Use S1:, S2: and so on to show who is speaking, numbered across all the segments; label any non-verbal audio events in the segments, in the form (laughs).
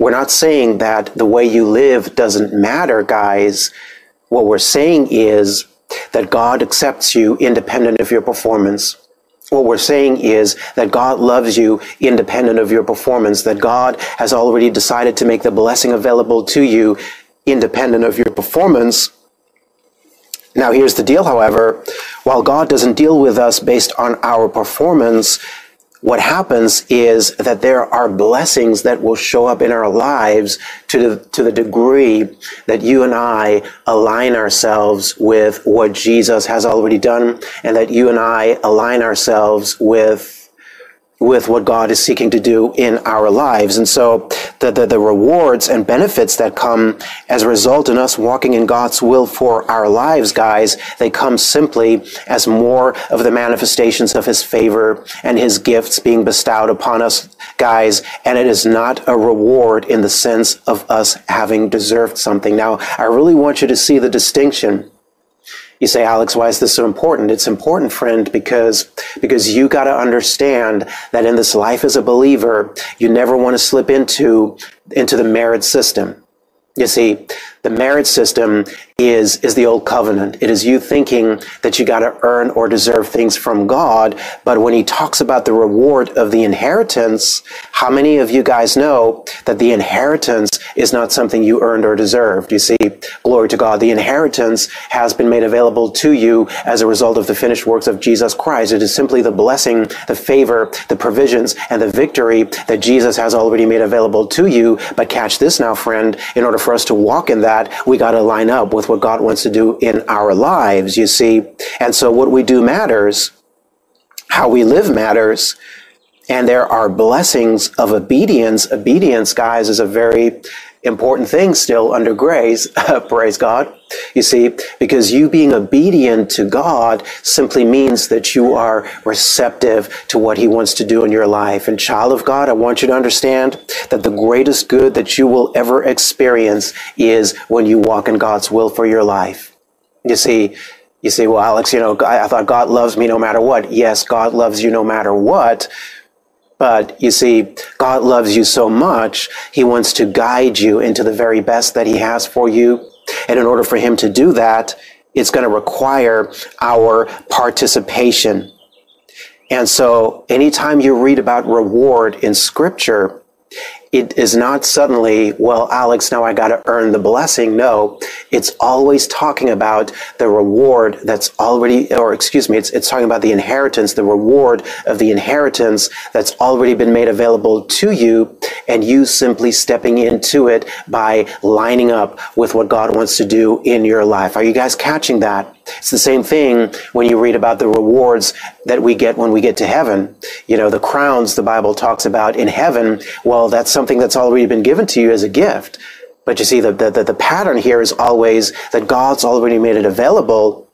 S1: We're not saying that the way you live doesn't matter, guys. What we're saying is that God accepts you independent of your performance. What we're saying is that God loves you independent of your performance, that God has already decided to make the blessing available to you independent of your performance. Now, here's the deal, however. While God doesn't deal with us based on our performance, what happens is that there are blessings that will show up in our lives to the, to the degree that you and I align ourselves with what Jesus has already done and that you and I align ourselves with with what God is seeking to do in our lives. And so the, the, the, rewards and benefits that come as a result in us walking in God's will for our lives, guys, they come simply as more of the manifestations of His favor and His gifts being bestowed upon us, guys. And it is not a reward in the sense of us having deserved something. Now, I really want you to see the distinction you say, Alex, why is this so important? It's important, friend, because, because you got to understand that in this life as a believer, you never want to slip into, into the merit system. You see, the merit system is, is the old covenant. It is you thinking that you got to earn or deserve things from God. But when he talks about the reward of the inheritance, how many of you guys know that the inheritance is not something you earned or deserved? You see, glory to God. The inheritance has been made available to you as a result of the finished works of Jesus Christ. It is simply the blessing, the favor, the provisions, and the victory that Jesus has already made available to you. But catch this now, friend, in order for us to walk in that, that, we got to line up with what God wants to do in our lives, you see. And so what we do matters. How we live matters. And there are blessings of obedience. Obedience, guys, is a very important thing still under grace. (laughs) Praise God. You see, because you being obedient to God simply means that you are receptive to what He wants to do in your life. And child of God, I want you to understand that the greatest good that you will ever experience is when you walk in God's will for your life. You see, you say, well, Alex, you know, I, I thought God loves me no matter what. Yes, God loves you no matter what. But you see, God loves you so much, He wants to guide you into the very best that He has for you. And in order for Him to do that, it's going to require our participation. And so anytime you read about reward in scripture, it is not suddenly, well, Alex, now I got to earn the blessing. No, it's always talking about the reward that's already, or excuse me, it's, it's talking about the inheritance, the reward of the inheritance that's already been made available to you, and you simply stepping into it by lining up with what God wants to do in your life. Are you guys catching that? It's the same thing when you read about the rewards that we get when we get to heaven. You know, the crowns the Bible talks about in heaven, well, that's something that's already been given to you as a gift. But you see, the, the, the pattern here is always that God's already made it available.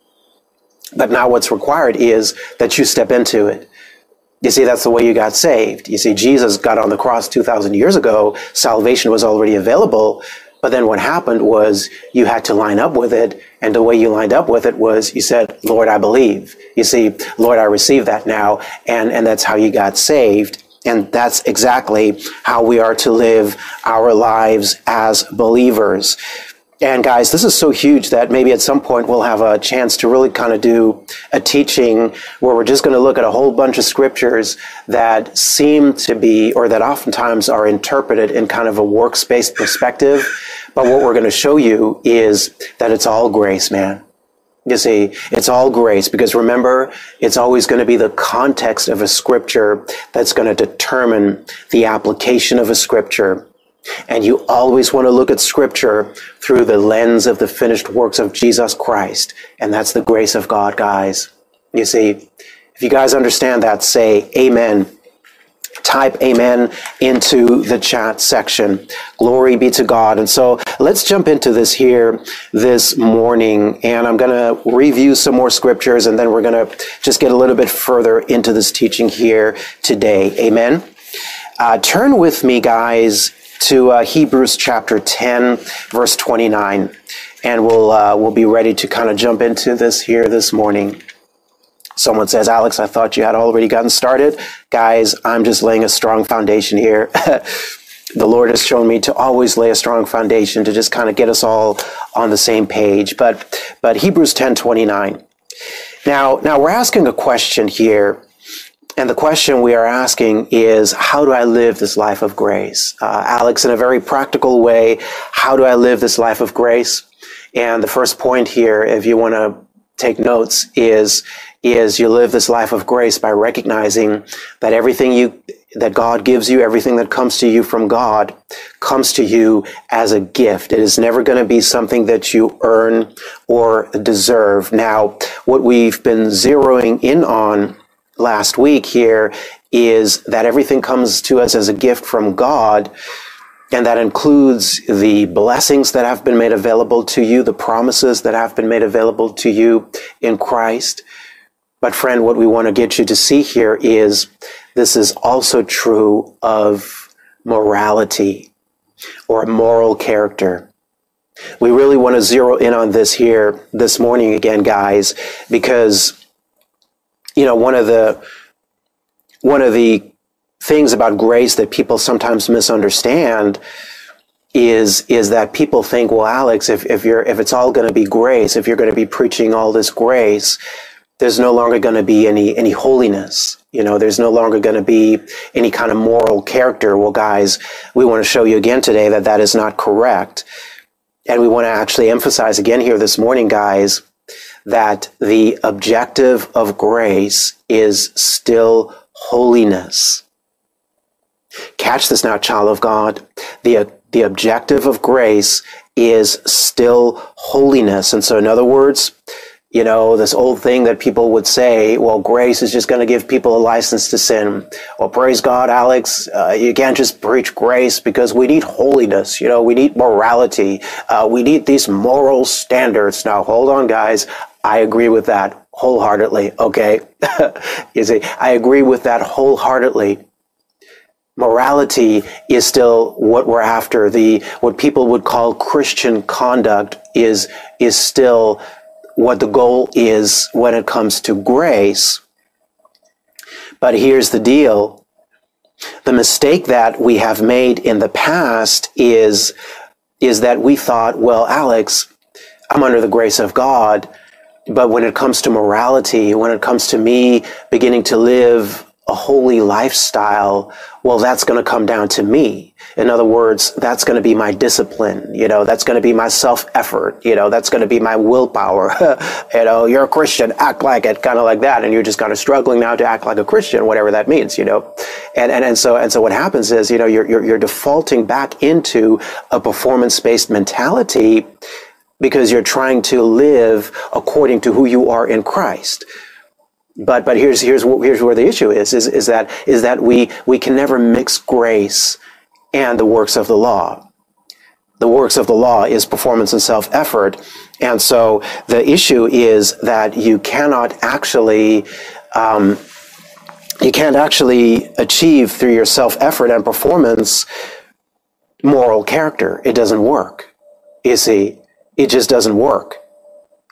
S1: But now what's required is that you step into it. You see, that's the way you got saved. You see, Jesus got on the cross 2,000 years ago. Salvation was already available. But then what happened was you had to line up with it. And the way you lined up with it was you said, Lord, I believe. You see, Lord, I receive that now. And, and that's how you got saved. And that's exactly how we are to live our lives as believers. And guys, this is so huge that maybe at some point we'll have a chance to really kind of do a teaching where we're just going to look at a whole bunch of scriptures that seem to be, or that oftentimes are interpreted in kind of a works-based perspective. But what we're going to show you is that it's all grace, man. You see, it's all grace because remember, it's always going to be the context of a scripture that's going to determine the application of a scripture. And you always want to look at scripture through the lens of the finished works of Jesus Christ. And that's the grace of God, guys. You see, if you guys understand that, say amen type amen into the chat section. Glory be to God. And so let's jump into this here this morning. And I'm going to review some more scriptures and then we're going to just get a little bit further into this teaching here today. Amen. Uh, turn with me, guys, to uh, Hebrews chapter 10, verse 29. And we'll, uh, we'll be ready to kind of jump into this here this morning. Someone says, Alex, I thought you had already gotten started. Guys, I'm just laying a strong foundation here. (laughs) the Lord has shown me to always lay a strong foundation to just kind of get us all on the same page. But, but Hebrews 10 29. Now, now we're asking a question here. And the question we are asking is, how do I live this life of grace? Uh, Alex, in a very practical way, how do I live this life of grace? And the first point here, if you want to take notes, is is you live this life of grace by recognizing that everything you that God gives you, everything that comes to you from God, comes to you as a gift. It is never going to be something that you earn or deserve. Now, what we've been zeroing in on last week here is that everything comes to us as a gift from God. And that includes the blessings that have been made available to you, the promises that have been made available to you in Christ. But friend, what we want to get you to see here is this is also true of morality or moral character. We really want to zero in on this here this morning again, guys, because, you know, one of the, one of the things about grace that people sometimes misunderstand is is that people think, well, Alex, if, if you're if it's all going to be grace, if you're going to be preaching all this grace, there's no longer going to be any any holiness you know? There's no longer going to be any kind of moral character. Well guys we want to show you again today that that is not correct. And we want to actually emphasize again here this morning guys that the objective of grace is still holiness. Catch this now child of god. The the objective of grace is still holiness. And so in other words you know, this old thing that people would say, well, grace is just going to give people a license to sin. Well, praise God, Alex, uh, you can't just preach grace because we need holiness. You know, we need morality. Uh, we need these moral standards. Now, hold on, guys. I agree with that wholeheartedly. Okay. (laughs) you see, I agree with that wholeheartedly morality is still what we're after. The what people would call Christian conduct is is still what the goal is when it comes to grace. But here's the deal. The mistake that we have made in the past is, is that we thought, well, Alex, I'm under the grace of God. But when it comes to morality, when it comes to me beginning to live a holy lifestyle, well, that's going to come down to me. In other words, that's going to be my discipline. You know, that's going to be my self effort. You know, that's going to be my willpower. (laughs) you know, you're a Christian, act like it, kind of like that. And you're just kind of struggling now to act like a Christian, whatever that means, you know. And, and, and so, and so what happens is, you know, you're, you're, you're defaulting back into a performance based mentality because you're trying to live according to who you are in Christ. But but here's here's here's where the issue is is is that is that we we can never mix grace and the works of the law. The works of the law is performance and self effort, and so the issue is that you cannot actually. Um, you can't actually achieve through your self effort and performance moral character. It doesn't work. You see, it just doesn't work.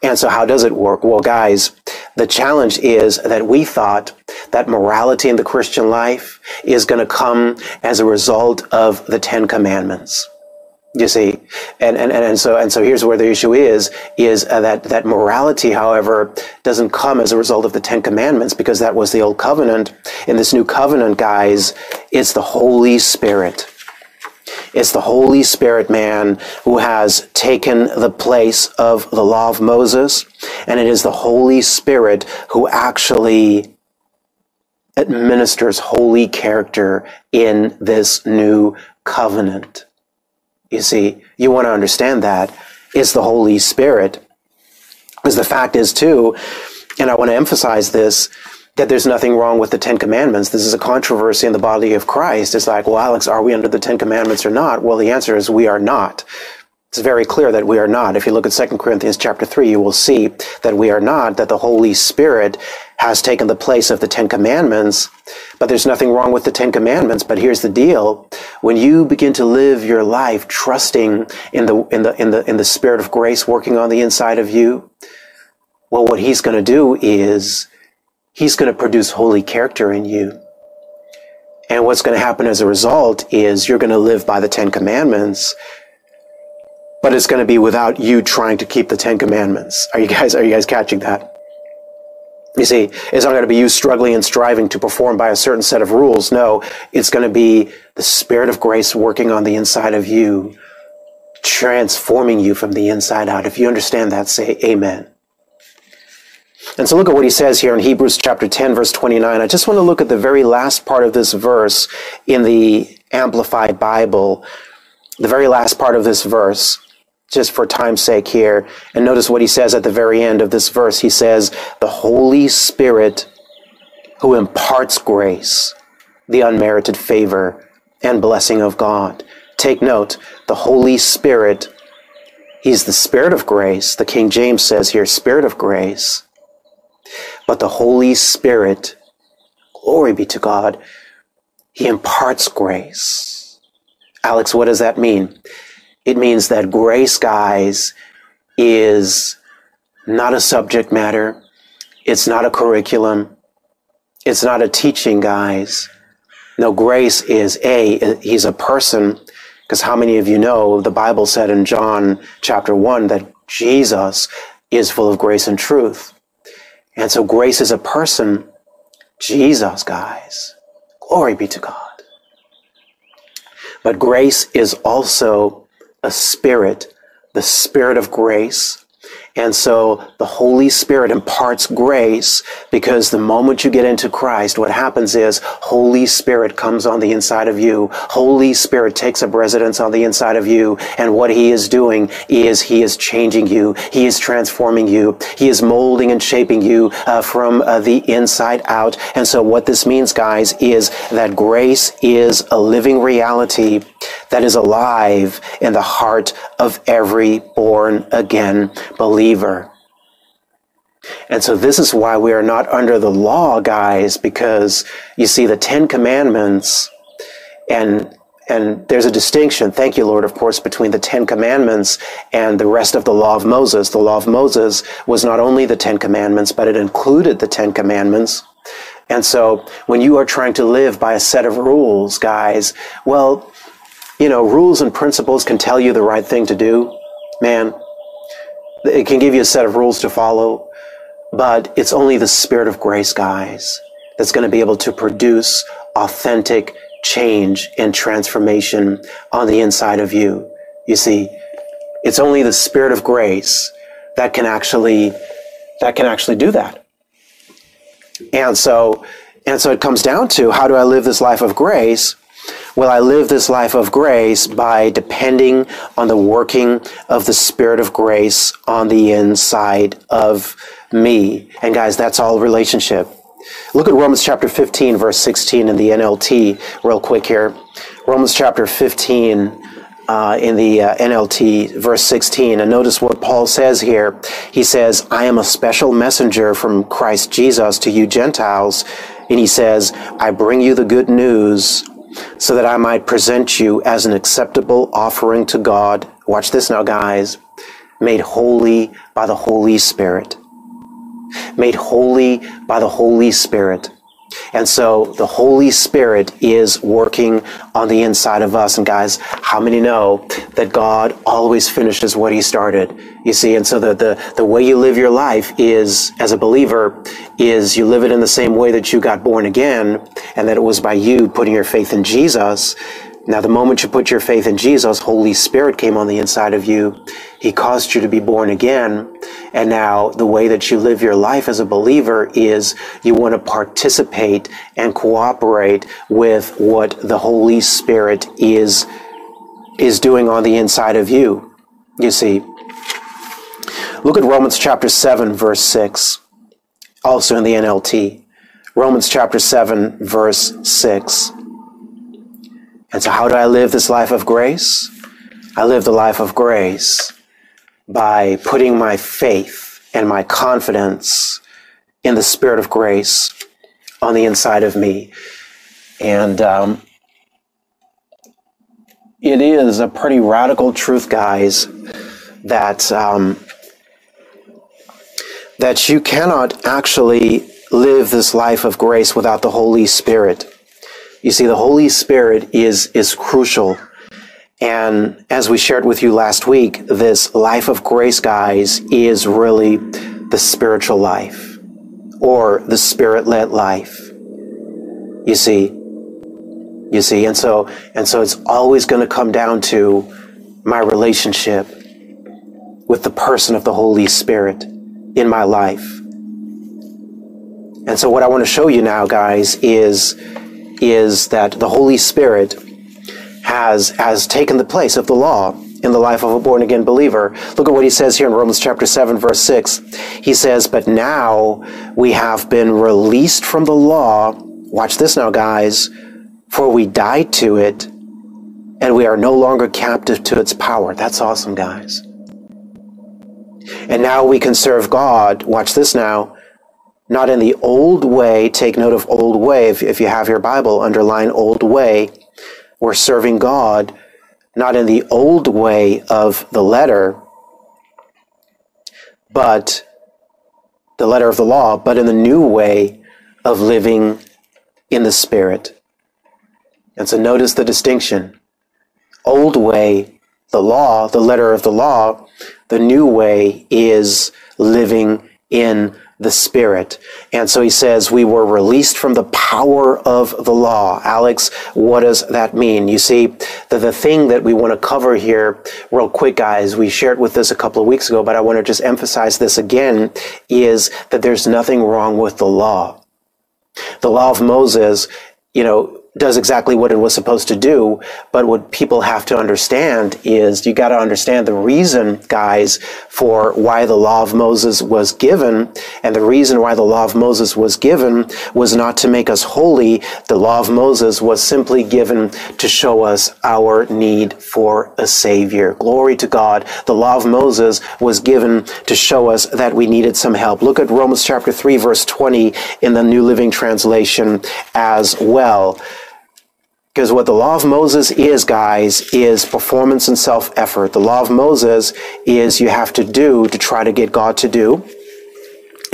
S1: And so how does it work? Well, guys, the challenge is that we thought that morality in the Christian life is going to come as a result of the Ten Commandments. You see, and, and, and so and so here's where the issue is is uh, that that morality, however, doesn't come as a result of the Ten Commandments because that was the old covenant. In this new covenant, guys, it's the Holy Spirit it's the Holy Spirit man who has taken the place of the law of Moses. And it is the Holy Spirit who actually administers holy character in this new covenant. You see, you want to understand that is the Holy Spirit. Because the fact is too, and I want to emphasize this, that there's nothing wrong with the Ten Commandments. This is a controversy in the body of Christ. It's like, well, Alex, are we under the Ten Commandments or not? Well, the answer is we are not. It's very clear that we are not. If you look at 2 Corinthians chapter 3, you will see that we are not, that the Holy Spirit has taken the place of the Ten Commandments. But there's nothing wrong with the Ten Commandments. But here's the deal. When you begin to live your life trusting in the, in the, in the, in the Spirit of grace working on the inside of you, well, what He's going to do is He's going to produce holy character in you. And what's going to happen as a result is you're going to live by the Ten Commandments but it's going to be without you trying to keep the Ten Commandments. Are you guys, are you guys catching that? You see, it's not going to be you struggling and striving to perform by a certain set of rules. No, it's going to be the Spirit of grace working on the inside of you, transforming you from the inside out. If you understand that, say amen. And so look at what he says here in Hebrews chapter 10, verse 29. I just want to look at the very last part of this verse in the Amplified Bible, the very last part of this verse just for time's sake here. And notice what he says at the very end of this verse. He says, the Holy Spirit who imparts grace, the unmerited favor and blessing of God. Take note, the Holy Spirit, he's the Spirit of grace. The King James says here, Spirit of grace. But the Holy Spirit, glory be to God, he imparts grace. Alex, what does that mean? It means that grace, guys, is not a subject matter. It's not a curriculum. It's not a teaching, guys. No, grace is a, he's a person. Because how many of you know the Bible said in John chapter 1 that Jesus is full of grace and truth? And so grace is a person. Jesus, guys. Glory be to God. But grace is also a spirit, the spirit of grace. And so the Holy Spirit imparts grace because the moment you get into Christ, what happens is Holy Spirit comes on the inside of you. Holy Spirit takes up residence on the inside of you. And what he is doing is he is changing you. He is transforming you. He is molding and shaping you uh, from uh, the inside out. And so what this means, guys, is that grace is a living reality that is alive in the heart of every born again believer. And so this is why we are not under the law, guys, because you see the Ten Commandments and and there's a distinction, thank you, Lord, of course, between the Ten Commandments and the rest of the law of Moses. The law of Moses was not only the Ten Commandments, but it included the Ten Commandments. And so when you are trying to live by a set of rules, guys, well, you know, rules and principles can tell you the right thing to do, man. It can give you a set of rules to follow, but it's only the Spirit of grace, guys, that's going to be able to produce authentic change and transformation on the inside of you. You see, it's only the Spirit of grace that can actually, that can actually do that. And so, and so it comes down to how do I live this life of grace? Will I live this life of grace by depending on the working of the Spirit of grace on the inside of me? And guys, that's all relationship. Look at Romans chapter 15, verse 16 in the NLT, real quick here. Romans chapter 15, uh, in the uh, NLT, verse 16. And notice what Paul says here. He says, I am a special messenger from Christ Jesus to you Gentiles. And he says, I bring you the good news so that I might present you as an acceptable offering to God. Watch this now, guys. Made holy by the Holy Spirit. Made holy by the Holy Spirit. And so the Holy Spirit is working on the inside of us. And guys, how many know that God always finishes what he started? You see, and so the, the, the way you live your life is, as a believer, is you live it in the same way that you got born again, and that it was by you putting your faith in Jesus now, the moment you put your faith in Jesus, Holy Spirit came on the inside of you. He caused you to be born again. And now the way that you live your life as a believer is you want to participate and cooperate with what the Holy Spirit is, is doing on the inside of you. You see, look at Romans chapter 7, verse 6, also in the NLT. Romans chapter 7, verse 6. And so, how do I live this life of grace? I live the life of grace by putting my faith and my confidence in the Spirit of grace on the inside of me. And um, it is a pretty radical truth, guys, that um, that you cannot actually live this life of grace without the Holy Spirit. You see, the Holy Spirit is is crucial. And as we shared with you last week, this life of grace, guys, is really the spiritual life or the spirit led life. You see, you see, and so, and so it's always going to come down to my relationship with the person of the Holy Spirit in my life. And so what I want to show you now, guys, is, is that the Holy Spirit has, has taken the place of the law in the life of a born again believer. Look at what he says here in Romans chapter 7 verse 6. He says, but now we have been released from the law. Watch this now, guys. For we died to it and we are no longer captive to its power. That's awesome, guys. And now we can serve God. Watch this now not in the old way. Take note of old way. If, if you have your Bible, underline old way. We're serving God not in the old way of the letter, but the letter of the law, but in the new way of living in the Spirit. And so notice the distinction. Old way, the law, the letter of the law, the new way is living in the Spirit. And so he says, we were released from the power of the law. Alex, what does that mean? You see, the, the thing that we want to cover here real quick, guys, we shared with this a couple of weeks ago, but I want to just emphasize this again, is that there's nothing wrong with the law. The law of Moses, you know, does exactly what it was supposed to do. But what people have to understand is you got to understand the reason, guys, for why the law of Moses was given. And the reason why the law of Moses was given was not to make us holy. The law of Moses was simply given to show us our need for a savior. Glory to God. The law of Moses was given to show us that we needed some help. Look at Romans chapter 3 verse 20 in the New Living Translation as well. Because what the law of Moses is, guys, is performance and self effort. The law of Moses is you have to do to try to get God to do.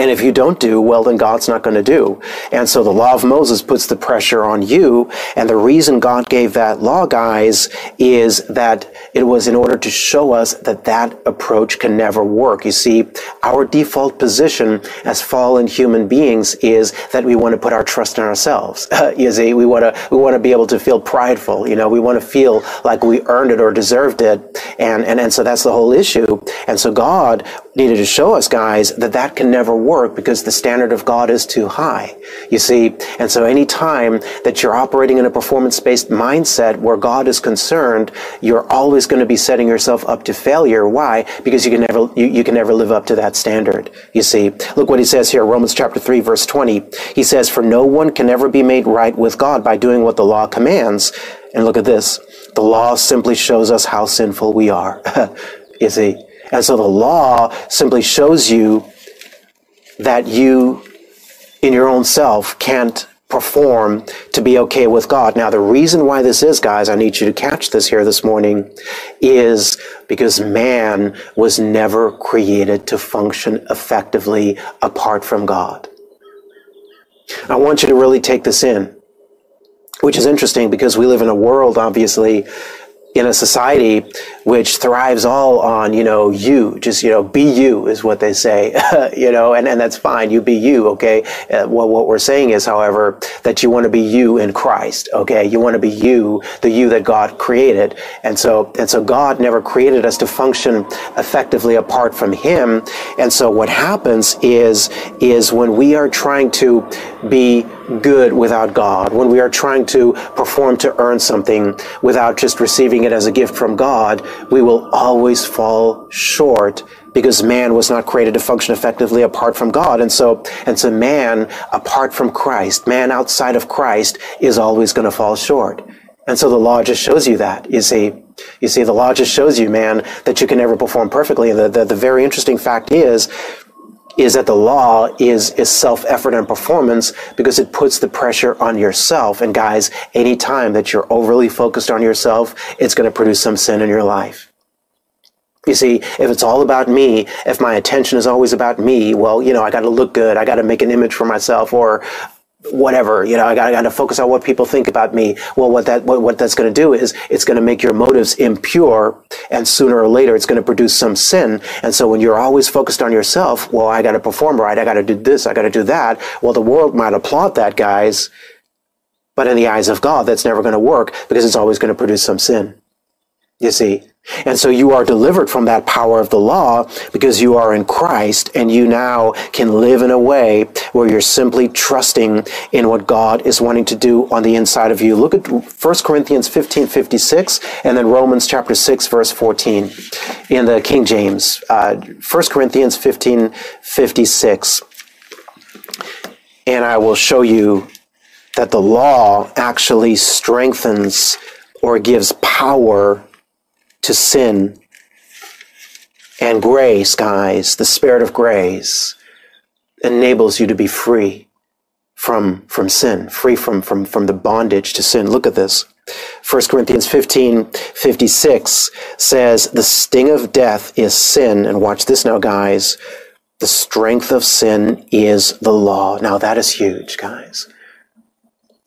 S1: And if you don't do, well, then God's not going to do. And so the law of Moses puts the pressure on you. And the reason God gave that law, guys, is that it was in order to show us that that approach can never work. You see, our default position as fallen human beings is that we want to put our trust in ourselves. (laughs) you see, we want to, we want to be able to feel prideful. You know, we want to feel like we earned it or deserved it. And, and, and so that's the whole issue. And so God needed to show us, guys, that that can never work because the standard of God is too high. You see, and so any time that you're operating in a performance-based mindset where God is concerned, you're always going to be setting yourself up to failure. Why? Because you can never you, you can never live up to that standard. You see, look what he says here, Romans chapter 3, verse 20. He says, For no one can ever be made right with God by doing what the law commands. And look at this. The law simply shows us how sinful we are. (laughs) you see. And so the law simply shows you that you, in your own self, can't perform to be okay with God. Now, the reason why this is, guys, I need you to catch this here this morning, is because man was never created to function effectively apart from God. I want you to really take this in, which is interesting because we live in a world, obviously, in a society which thrives all on, you know, you, just, you know, be you is what they say, (laughs) you know, and, and that's fine. You be you, okay? Uh, well, what we're saying is, however, that you want to be you in Christ, okay? You want to be you, the you that God created. And so, and so God never created us to function effectively apart from Him. And so what happens is, is when we are trying to be good without God, when we are trying to perform to earn something without just receiving it as a gift from God, we will always fall short because man was not created to function effectively apart from God. And so, and so man apart from Christ, man outside of Christ is always going to fall short. And so the law just shows you that. You see, you see, the law just shows you, man, that you can never perform perfectly. And the, the, the very interesting fact is, is that the law is, is self-effort and performance because it puts the pressure on yourself. And guys, anytime that you're overly focused on yourself, it's going to produce some sin in your life. You see, if it's all about me, if my attention is always about me, well, you know, I got to look good. I got to make an image for myself or whatever, you know, I got, I got to focus on what people think about me. Well, what that, what, what that's going to do is it's going to make your motives impure and sooner or later it's going to produce some sin. And so when you're always focused on yourself, well, I got to perform right. I got to do this. I got to do that. Well, the world might applaud that, guys. But in the eyes of God, that's never going to work because it's always going to produce some sin. You see? And so you are delivered from that power of the law because you are in Christ and you now can live in a way where you're simply trusting in what God is wanting to do on the inside of you. Look at 1 Corinthians 15, 56 and then Romans chapter 6 verse 14 in the King James. Uh, 1 Corinthians 15, 56. And I will show you that the law actually strengthens or gives power to sin. And grace, guys, the spirit of grace enables you to be free from, from sin, free from, from, from the bondage to sin. Look at this. 1 Corinthians 15, 56 says, the sting of death is sin. And watch this now, guys. The strength of sin is the law. Now that is huge, guys.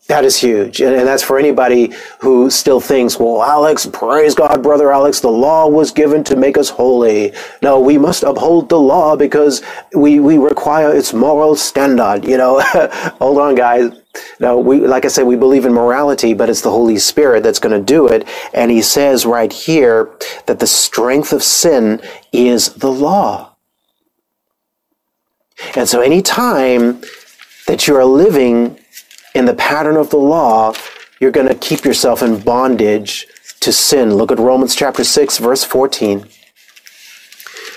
S1: That is huge. And, and, that's for anybody who still thinks, well, Alex, praise God, brother Alex, the law was given to make us holy. No, we must uphold the law because we, we require its moral standard. You know, (laughs) hold on, guys. No, we, like I said, we believe in morality, but it's the Holy Spirit that's going to do it. And he says right here that the strength of sin is the law. And so anytime that you are living in the pattern of the law, you're going to keep yourself in bondage to sin. Look at Romans chapter 6, verse 14.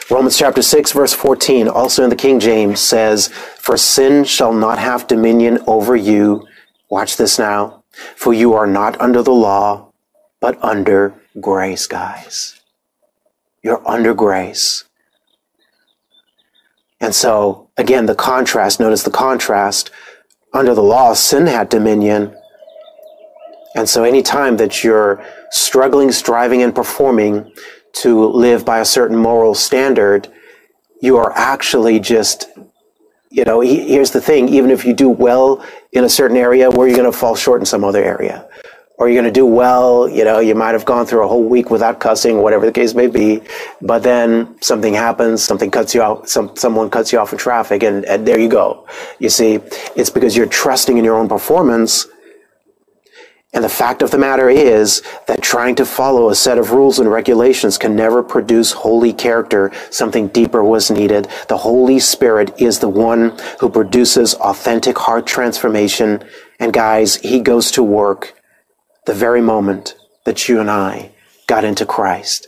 S1: Romans chapter 6, verse 14, also in the King James, says, For sin shall not have dominion over you. Watch this now. For you are not under the law, but under grace, guys. You're under grace. And so, again, the contrast, notice the contrast under the law, sin had dominion. And so anytime that you're struggling, striving, and performing to live by a certain moral standard, you are actually just, you know, here's the thing, even if you do well in a certain area, where you're going to fall short in some other area or you're going to do well. You know, you might have gone through a whole week without cussing, whatever the case may be, but then something happens, something cuts you off, some, someone cuts you off in traffic, and, and there you go. You see, it's because you're trusting in your own performance. And the fact of the matter is that trying to follow a set of rules and regulations can never produce holy character. Something deeper was needed. The Holy Spirit is the one who produces authentic heart transformation. And guys, He goes to work the very moment that you and I got into Christ.